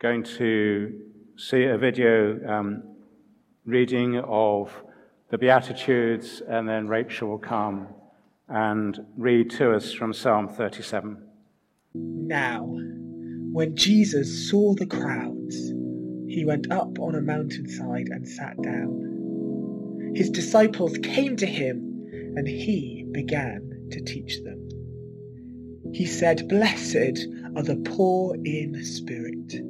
going to see a video um, reading of the Beatitudes, and then Rachel will come and read to us from Psalm 37. Now, when Jesus saw the crowds, he went up on a mountainside and sat down. His disciples came to him, and he began to teach them. He said, Blessed are the poor in spirit,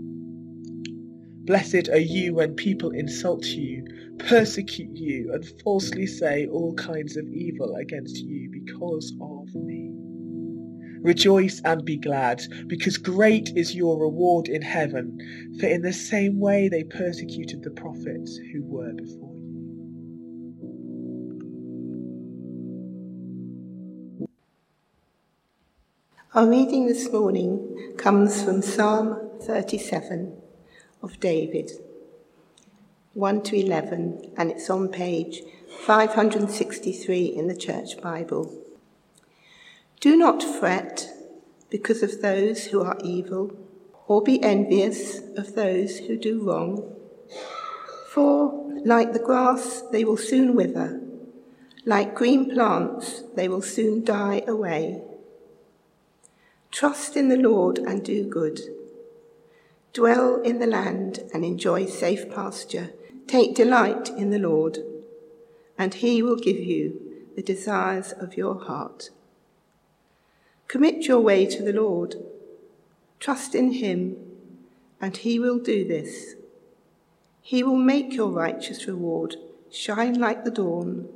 Blessed are you when people insult you, persecute you, and falsely say all kinds of evil against you because of me. Rejoice and be glad, because great is your reward in heaven, for in the same way they persecuted the prophets who were before you. Our reading this morning comes from Psalm 37 of David, 1 to 11, and it's on page 563 in the Church Bible. Do not fret because of those who are evil, or be envious of those who do wrong. For, like the grass, they will soon wither, like green plants, they will soon die away. Trust in the Lord and do good. Dwell in the land and enjoy safe pasture. Take delight in the Lord, and he will give you the desires of your heart. Commit your way to the Lord. Trust in him, and he will do this. He will make your righteous reward shine like the dawn,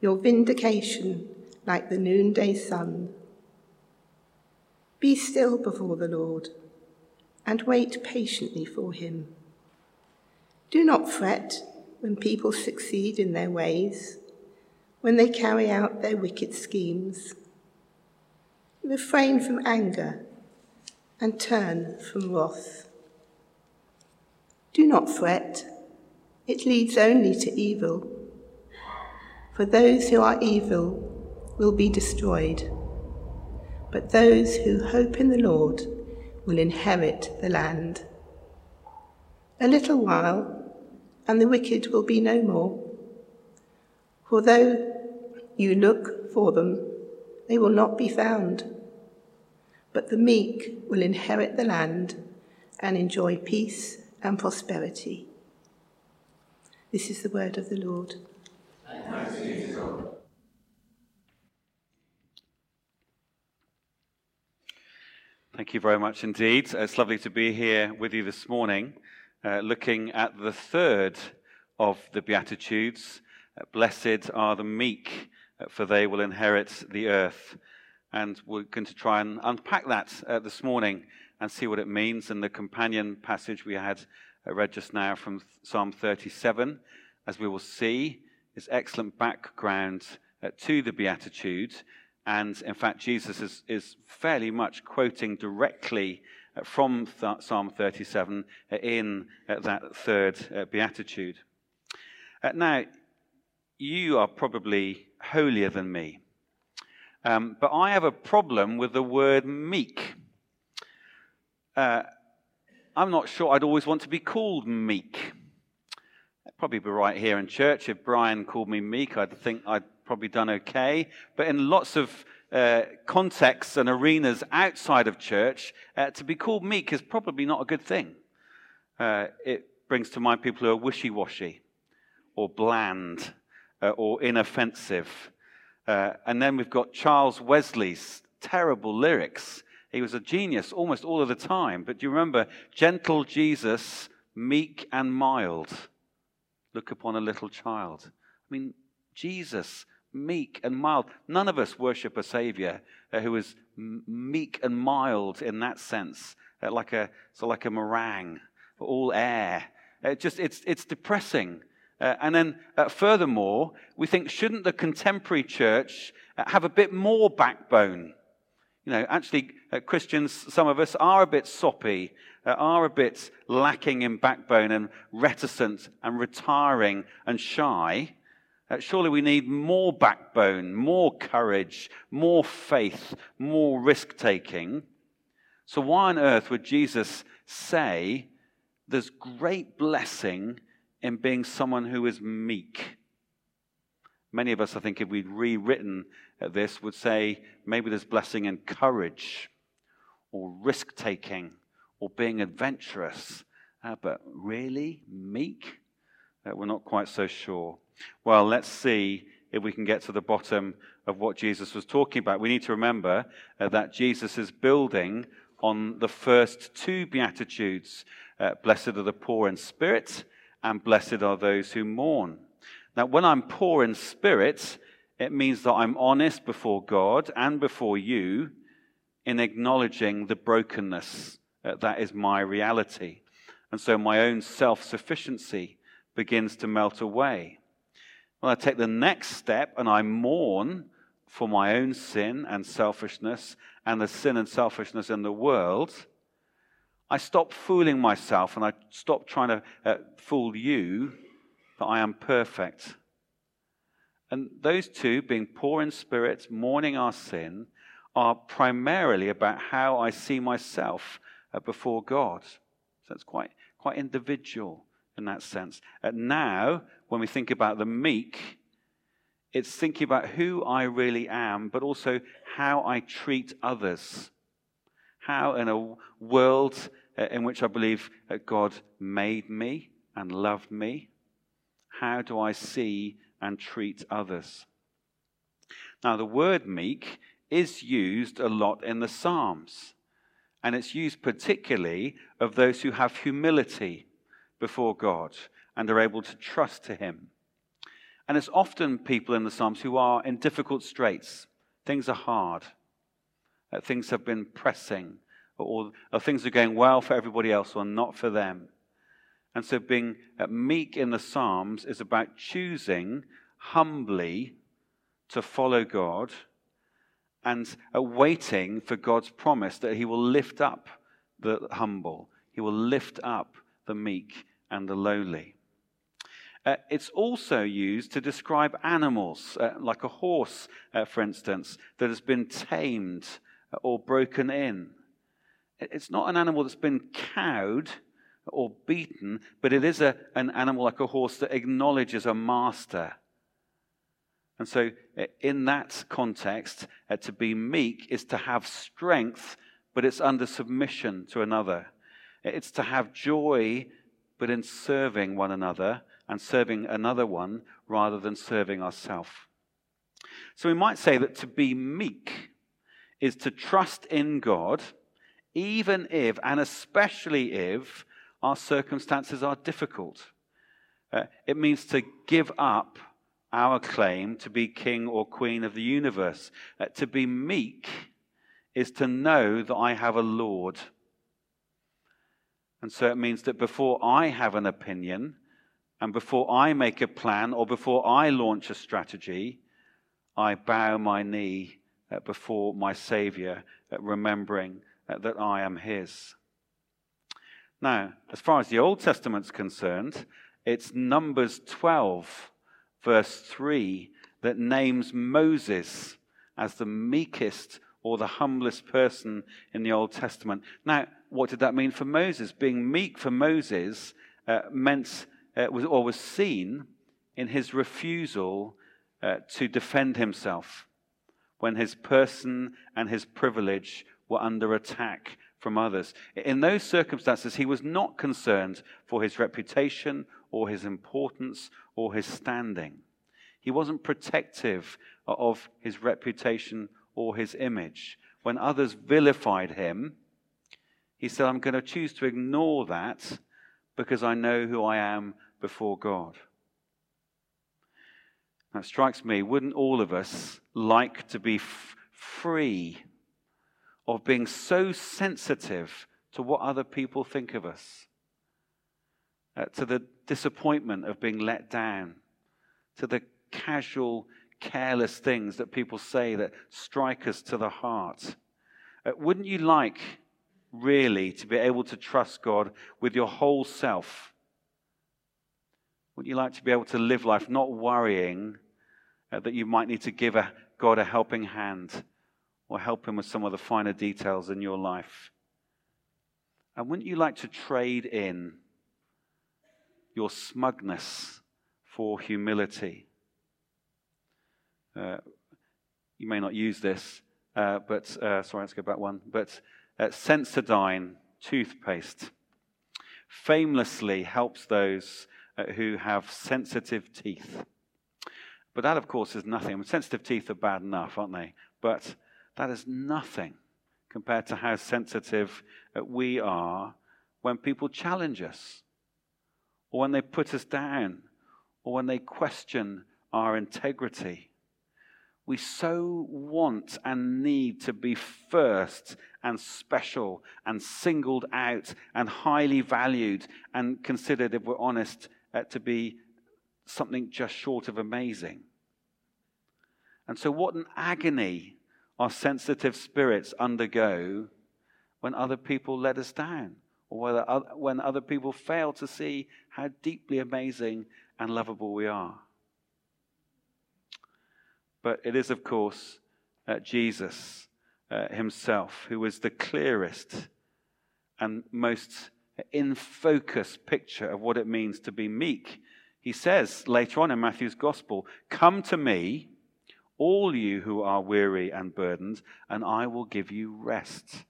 your vindication like the noonday sun. Be still before the Lord and wait patiently for him. Do not fret when people succeed in their ways, when they carry out their wicked schemes. Refrain from anger and turn from wrath. Do not fret, it leads only to evil. For those who are evil will be destroyed but those who hope in the Lord will inherit the land. A little while, and the wicked will be no more. For though you look for them, they will not be found. But the meek will inherit the land and enjoy peace and prosperity. This is the word of the Lord. Thank you very much indeed. It's lovely to be here with you this morning, uh, looking at the third of the Beatitudes. Uh, Blessed are the meek, uh, for they will inherit the earth. And we're going to try and unpack that uh, this morning and see what it means. And the companion passage we had uh, read just now from Psalm 37, as we will see, is excellent background uh, to the Beatitude and in fact, Jesus is, is fairly much quoting directly uh, from th- Psalm 37 uh, in uh, that third beatitude. now, you are probably holier than me, um, but I have a problem with the word meek. Uh, I'm not sure I'd always want to be called meek. I'd probably be right here in church. If Brian called me meek, I'd think I'd probably done okay. But in lots of uh, contexts and arenas outside of church, uh, to be called meek is probably not a good thing. Uh, it brings to mind people who are wishy washy or bland uh, or inoffensive. Uh, and then we've got Charles Wesley's terrible lyrics. He was a genius almost all of the time. But do you remember, gentle Jesus, meek and mild, look upon a little child? I mean, Jesus, meek and mild. None of us worship a Savior uh, who is meek and mild in that sense, uh, like a so like a meringue, all air. It uh, just it's it's depressing. Uh, and then, furthermore, we think shouldn't the contemporary church have a bit more backbone? You know, actually, Christians, some of us are a bit soppy, are a bit lacking in backbone and reticent and retiring and shy. Uh, surely we need more backbone, more courage, more faith, more risk taking. So, why on earth would Jesus say there's great blessing in being someone who is meek? Many of us, I think, if we'd rewritten this, would say maybe there's blessing in courage or risk taking or being adventurous. Uh, but really, meek? Uh, we're not quite so sure. Well, let's see if we can get to the bottom of what Jesus was talking about. We need to remember uh, that Jesus is building on the first two Beatitudes uh, Blessed are the poor in spirit, and blessed are those who mourn. Now, when I'm poor in spirit, it means that I'm honest before God and before you in acknowledging the brokenness uh, that is my reality. And so my own self sufficiency begins to melt away. When I take the next step and I mourn for my own sin and selfishness and the sin and selfishness in the world, I stop fooling myself and I stop trying to uh, fool you that I am perfect. And those two, being poor in spirit, mourning our sin, are primarily about how I see myself uh, before God. So it's quite, quite individual in that sense. And now, when we think about the meek, it's thinking about who I really am, but also how I treat others. How, in a world uh, in which I believe that God made me and loved me, how do I see and treat others? Now, the word meek is used a lot in the Psalms, and it's used particularly of those who have humility before God and are able to trust to Him. And it's often people in the Psalms who are in difficult straits. Things are hard, uh, things have been pressing, or, or, things are going well for everybody else or not for them. And so being uh, meek in the Psalms is about choosing humbly to follow God and uh, waiting for God's promise that He will lift up the humble, He will lift up the meek and the lowly. Uh, it's also used to describe animals, uh, like a horse, uh, for instance, that has been tamed or broken in. It's not an animal that's been cowed or beaten, but it is a, an animal like a horse that acknowledges a master. And so, uh, in that context, uh, to be meek is to have strength, but it's under submission to another. It's to have joy but in serving one another and serving another one rather than serving ourselves. So we might say that to be meek is to trust in God, even if, and especially if, our circumstances are difficult. Uh, it means to give up our claim to be king or queen of the universe. Uh, to be meek is to know that I have a Lord and so it means that before I have an opinion, and before I make a plan, or before I launch a strategy, I bow my knee uh, before my Savior, uh, remembering uh, that I am His. Now, as far as the Old Testament's concerned, it's Numbers 12, verse 3, that names Moses as the meekest or the humblest person in the Old Testament. Now, what did that mean for Moses? Being meek for Moses uh, meant, uh, was, or was seen in his refusal uh, to defend himself when his person and his privilege were under attack from others. In those circumstances, he was not concerned for his reputation or his importance or his standing. He wasn't protective of his reputation or his image. When others vilified him, he said, I'm going to choose to ignore that because I know who I am before God. That strikes me. Wouldn't all of us like to be f- free of being so sensitive to what other people think of us? Uh, to the disappointment of being let down, to the casual, careless things that people say that strike us to the heart. Uh, wouldn't you like, really, to be able to trust God with your whole self? Wouldn't you like to be able to live life not worrying uh, that you might need to give a, God a helping hand or help Him with some of the finer details in your life? And wouldn't you like to trade in your smugness for humility. Uh, you may not use this, uh, but uh, sorry, let's go back one. But Sensodyne toothpaste famously helps those who have sensitive teeth. But that, of course, is nothing. I mean, sensitive teeth are bad enough, aren't they? But that is nothing compared to how sensitive we are when people challenge us or when they put us down, or when they question our integrity. We so want and need to be first and special and singled out and highly valued and considered, if we're honest, uh, to be something just short of amazing. And so, what an agony our sensitive spirits undergo when other people let us down or when other people fail to see how deeply amazing and lovable we are. But it is, of course, uh, Jesus uh, himself who is the clearest and most in focus picture of what it means to be meek. He says later on in Matthew's Gospel, Come to me, all you who are weary and burdened, and I will give you rest.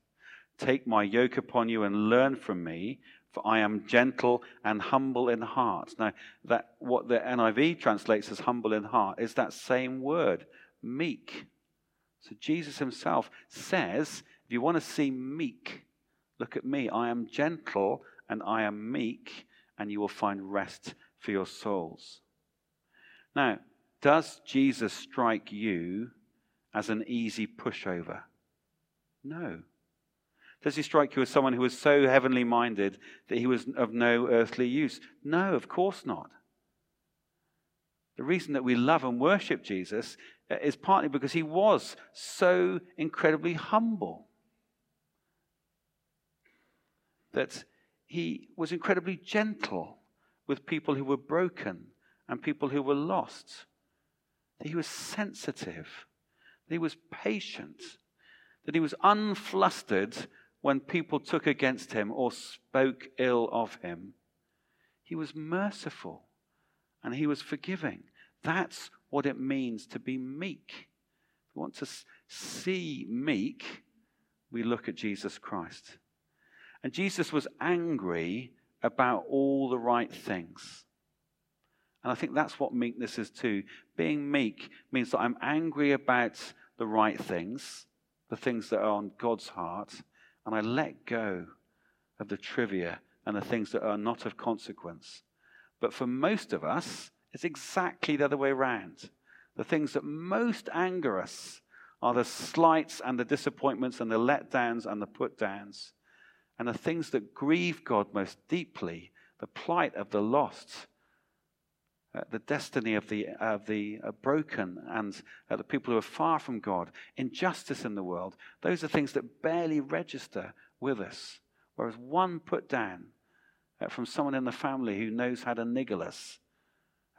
Take my yoke upon you and learn from me, for I am gentle and humble in heart. Now, that what the NIV translates as humble in heart is that same word, meek. So Jesus himself says, if you want to see meek, look at me. I am gentle and I am meek, and you will find rest for your souls. Now, does Jesus strike you as an easy pushover? No. Does he strike you as someone who was so heavenly minded that he was of no earthly use? No, of course not. The reason that we love and worship Jesus uh, is partly because he was so incredibly humble. That he was incredibly gentle with people who were broken and people who were lost. That he was sensitive. That he was patient. That he was unflustered when people took against him or spoke ill of him. He was merciful and he was forgiving. That's what it means to be meek. If we want to see meek, we look at Jesus Christ. And Jesus was angry about all the right things. And I think that's what meekness is too. Being meek means that I'm angry about the right things, the things that are on God's heart, and I let go of the trivia and the things that are not of consequence. But for most of us, it's exactly the other way around. The things that most anger us are the slights and the disappointments and the letdowns and the putdowns. And the things that grieve God most deeply, the plight of the lost, uh, the destiny of the, of the uh, broken and uh, the people who are far from God, injustice in the world, those are things that barely register with us. Whereas one put down uh, from someone in the family who knows how to niggle us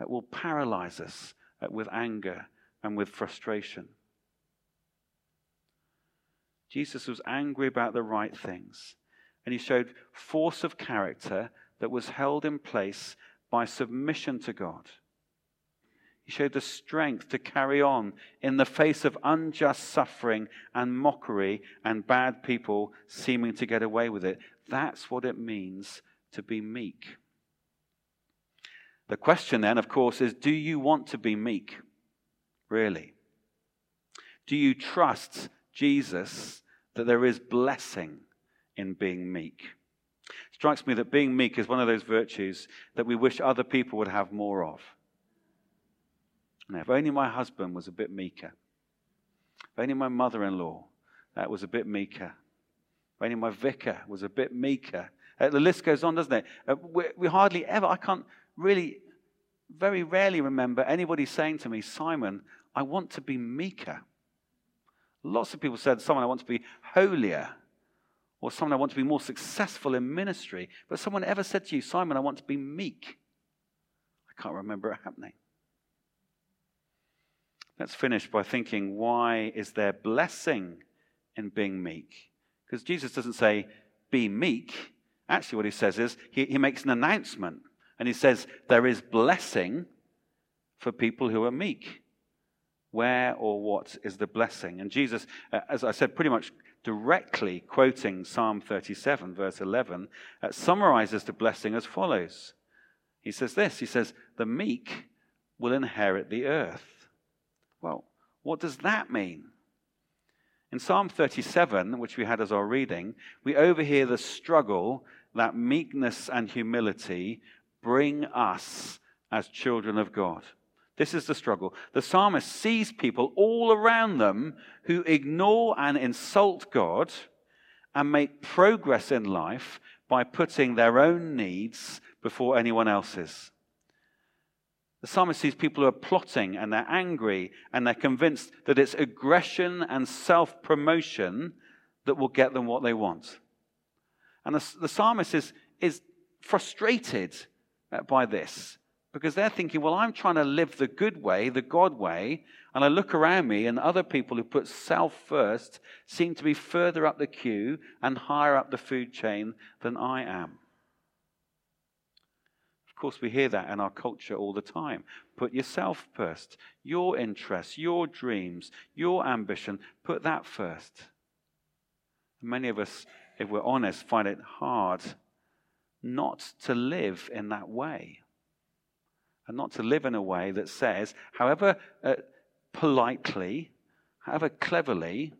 uh, will paralyze us uh, with anger and with frustration. Jesus was angry about the right things, and he showed force of character that was held in place by submission to God. He showed the strength to carry on in the face of unjust suffering and mockery and bad people seeming to get away with it. That's what it means to be meek. The question then, of course, is do you want to be meek? really? Do you trust Jesus that there is blessing in being meek? Strikes me that being meek is one of those virtues that we wish other people would have more of. Now, if only my husband was a bit meeker. If only my mother in law that was a bit meeker. If only my vicar was a bit meeker. Uh, the list goes on, doesn't it? Uh, we, we hardly ever, I can't really, very rarely remember anybody saying to me, Simon, I want to be meeker. Lots of people said, Simon, I want to be holier. Or Simon, I want to be more successful in ministry. But someone ever said to you, Simon, I want to be meek. I can't remember it happening. Let's finish by thinking why is there blessing in being meek? Because Jesus doesn't say, be meek. Actually, what he says is, he, he makes an announcement. And he says, there is blessing for people who are meek. Where or what is the blessing? And Jesus, uh, as I said, pretty much directly quoting Psalm 37, verse 11, uh, summarizes the blessing as follows. He says this He says, The meek will inherit the earth. Well, what does that mean? In Psalm 37, which we had as our reading, we overhear the struggle that meekness and humility bring us as children of God. This is the struggle. The psalmist sees people all around them who ignore and insult God and make progress in life by putting their own needs before anyone else's. The psalmist sees people who are plotting and they're angry and they're convinced that it's aggression and self promotion that will get them what they want. And the, the psalmist is, is frustrated by this because they're thinking, well, I'm trying to live the good way, the God way, and I look around me, and other people who put self first seem to be further up the queue and higher up the food chain than I am. Of course, we hear that in our culture all the time. Put yourself first, your interests, your dreams, your ambition, put that first. Many of us, if we're honest, find it hard not to live in that way and not to live in a way that says, however uh, politely, however cleverly,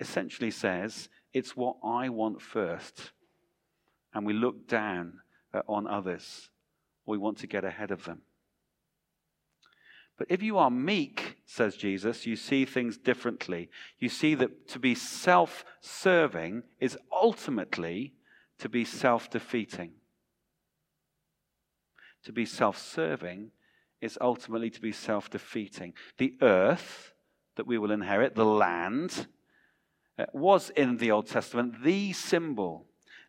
essentially says, it's what I want first. And we look down uh, on others, we want to get ahead of them. But if you are meek, says Jesus, you see things differently. You see that to be self serving is ultimately to be self defeating. To be self serving is ultimately to be self defeating. The earth that we will inherit, the land, uh, was in the Old Testament the symbol,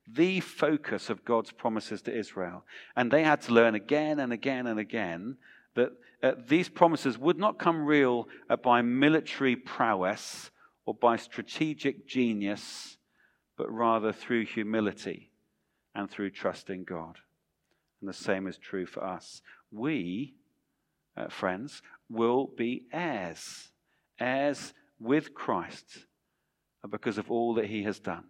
the focus of God's promises to Israel. And they had to learn again and again and again that uh, these promises would not come real uh, by military prowess or by strategic genius, but rather through humility and through trusting God. And the same is true for us. We, uh, friends, will be heirs, heirs with Christ because of all that he has done.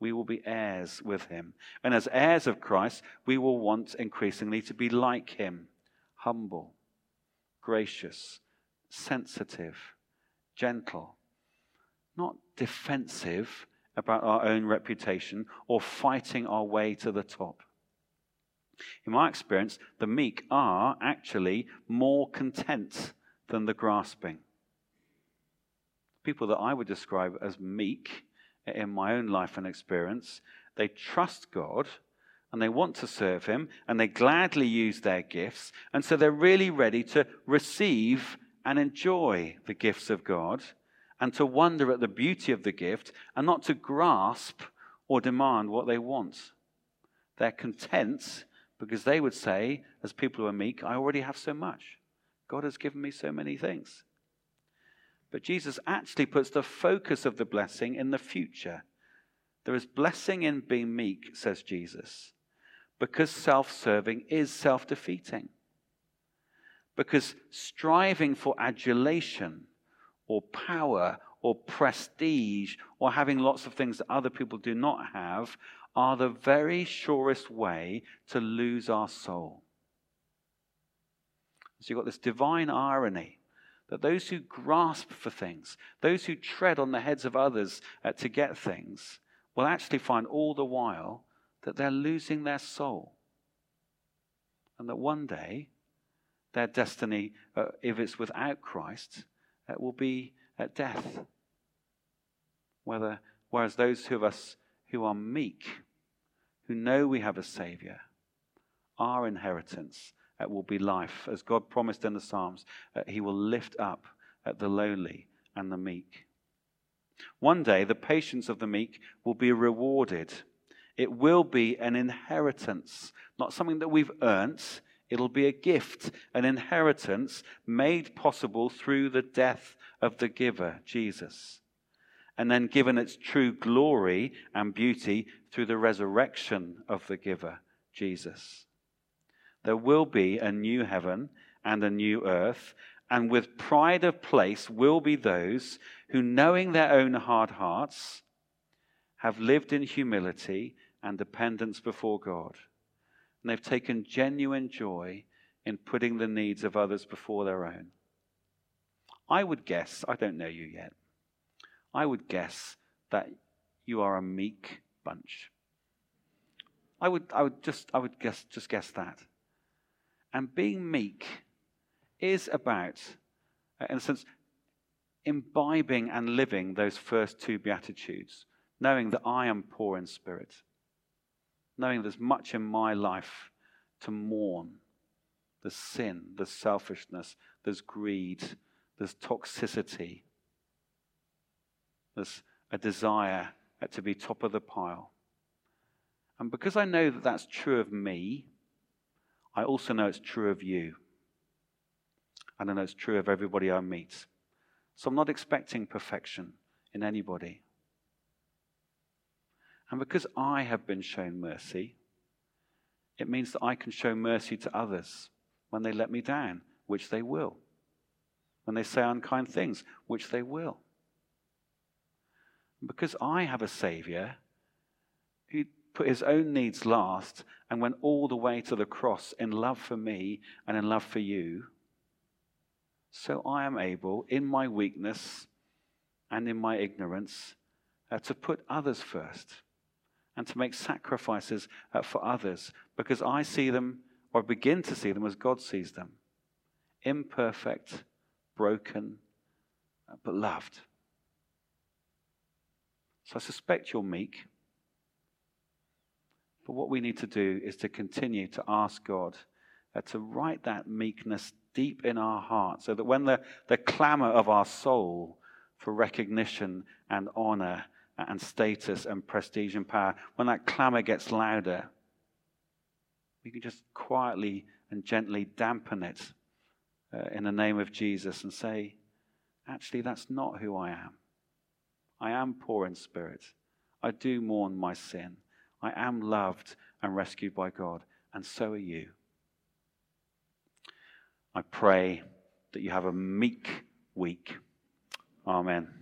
We will be heirs with him. And as heirs of Christ, we will want increasingly to be like him humble, gracious, sensitive, gentle, not defensive about our own reputation or fighting our way to the top. In my experience, the meek are actually more content than the grasping. People that I would describe as meek in my own life and experience, they trust God and they want to serve Him and they gladly use their gifts. And so they're really ready to receive and enjoy the gifts of God and to wonder at the beauty of the gift and not to grasp or demand what they want. They're content because they would say, as people who are meek, I already have so much. God has given me so many things. But Jesus actually puts the focus of the blessing in the future. There is blessing in being meek, says Jesus, because self serving is self defeating. Because striving for adulation or power or prestige or having lots of things that other people do not have are the very surest way to lose our soul. So you've got this divine irony that those who grasp for things, those who tread on the heads of others uh, to get things, will actually find all the while that they're losing their soul. And that one day, their destiny, uh, if it's without Christ, uh, will be at death. Whether, whereas those of us who are meek, who know we have a Savior, our inheritance uh, will be life. As God promised in the Psalms, uh, He will lift up uh, the lowly and the meek. One day, the patience of the meek will be rewarded. It will be an inheritance, not something that we've earned. It'll be a gift, an inheritance made possible through the death of the giver, Jesus, and then given its true glory and beauty through the resurrection of the giver, Jesus. There will be a new heaven and a new earth, and with pride of place will be those who, knowing their own hard hearts, have lived in humility and dependence before God. And they've taken genuine joy in putting the needs of others before their own. I would guess, I don't know you yet, I would guess that you are a meek bunch. I would, I would just, I would guess, just guess that. And being meek is about, uh, in a sense, imbibing and living those first two Beatitudes, knowing that I am poor in spirit, knowing there's much in my life to mourn. There's sin, there's selfishness, there's greed, there's toxicity, there's a desire to be top of the pile. And because I know that that's true of me, I also know it's true of you. And I know it's true of everybody I meet. So I'm not expecting perfection in anybody. And because I have been shown mercy, it means that I can show mercy to others when they let me down, which they will. When they say unkind things, which they will. Because I have a Savior who put his own needs last and went all the way to the cross in love for me and in love for you, so I am able, in my weakness and in my ignorance, uh, to put others first and to make sacrifices uh, for others. Because I see them, or begin to see them as God sees them. Imperfect, broken, uh, but loved. So I suspect you're meek. But what we need to do is to continue to ask God uh, to write that meekness deep in our heart so that when the, the clamor of our soul for recognition and honor and status and prestige and power, when that clamor gets louder, we can just quietly and gently dampen it uh, in the name of Jesus and say, actually, that's not who I am. I am poor in spirit. I do mourn my sin. I am loved and rescued by God, and so are you. I pray that you have a meek week. Amen.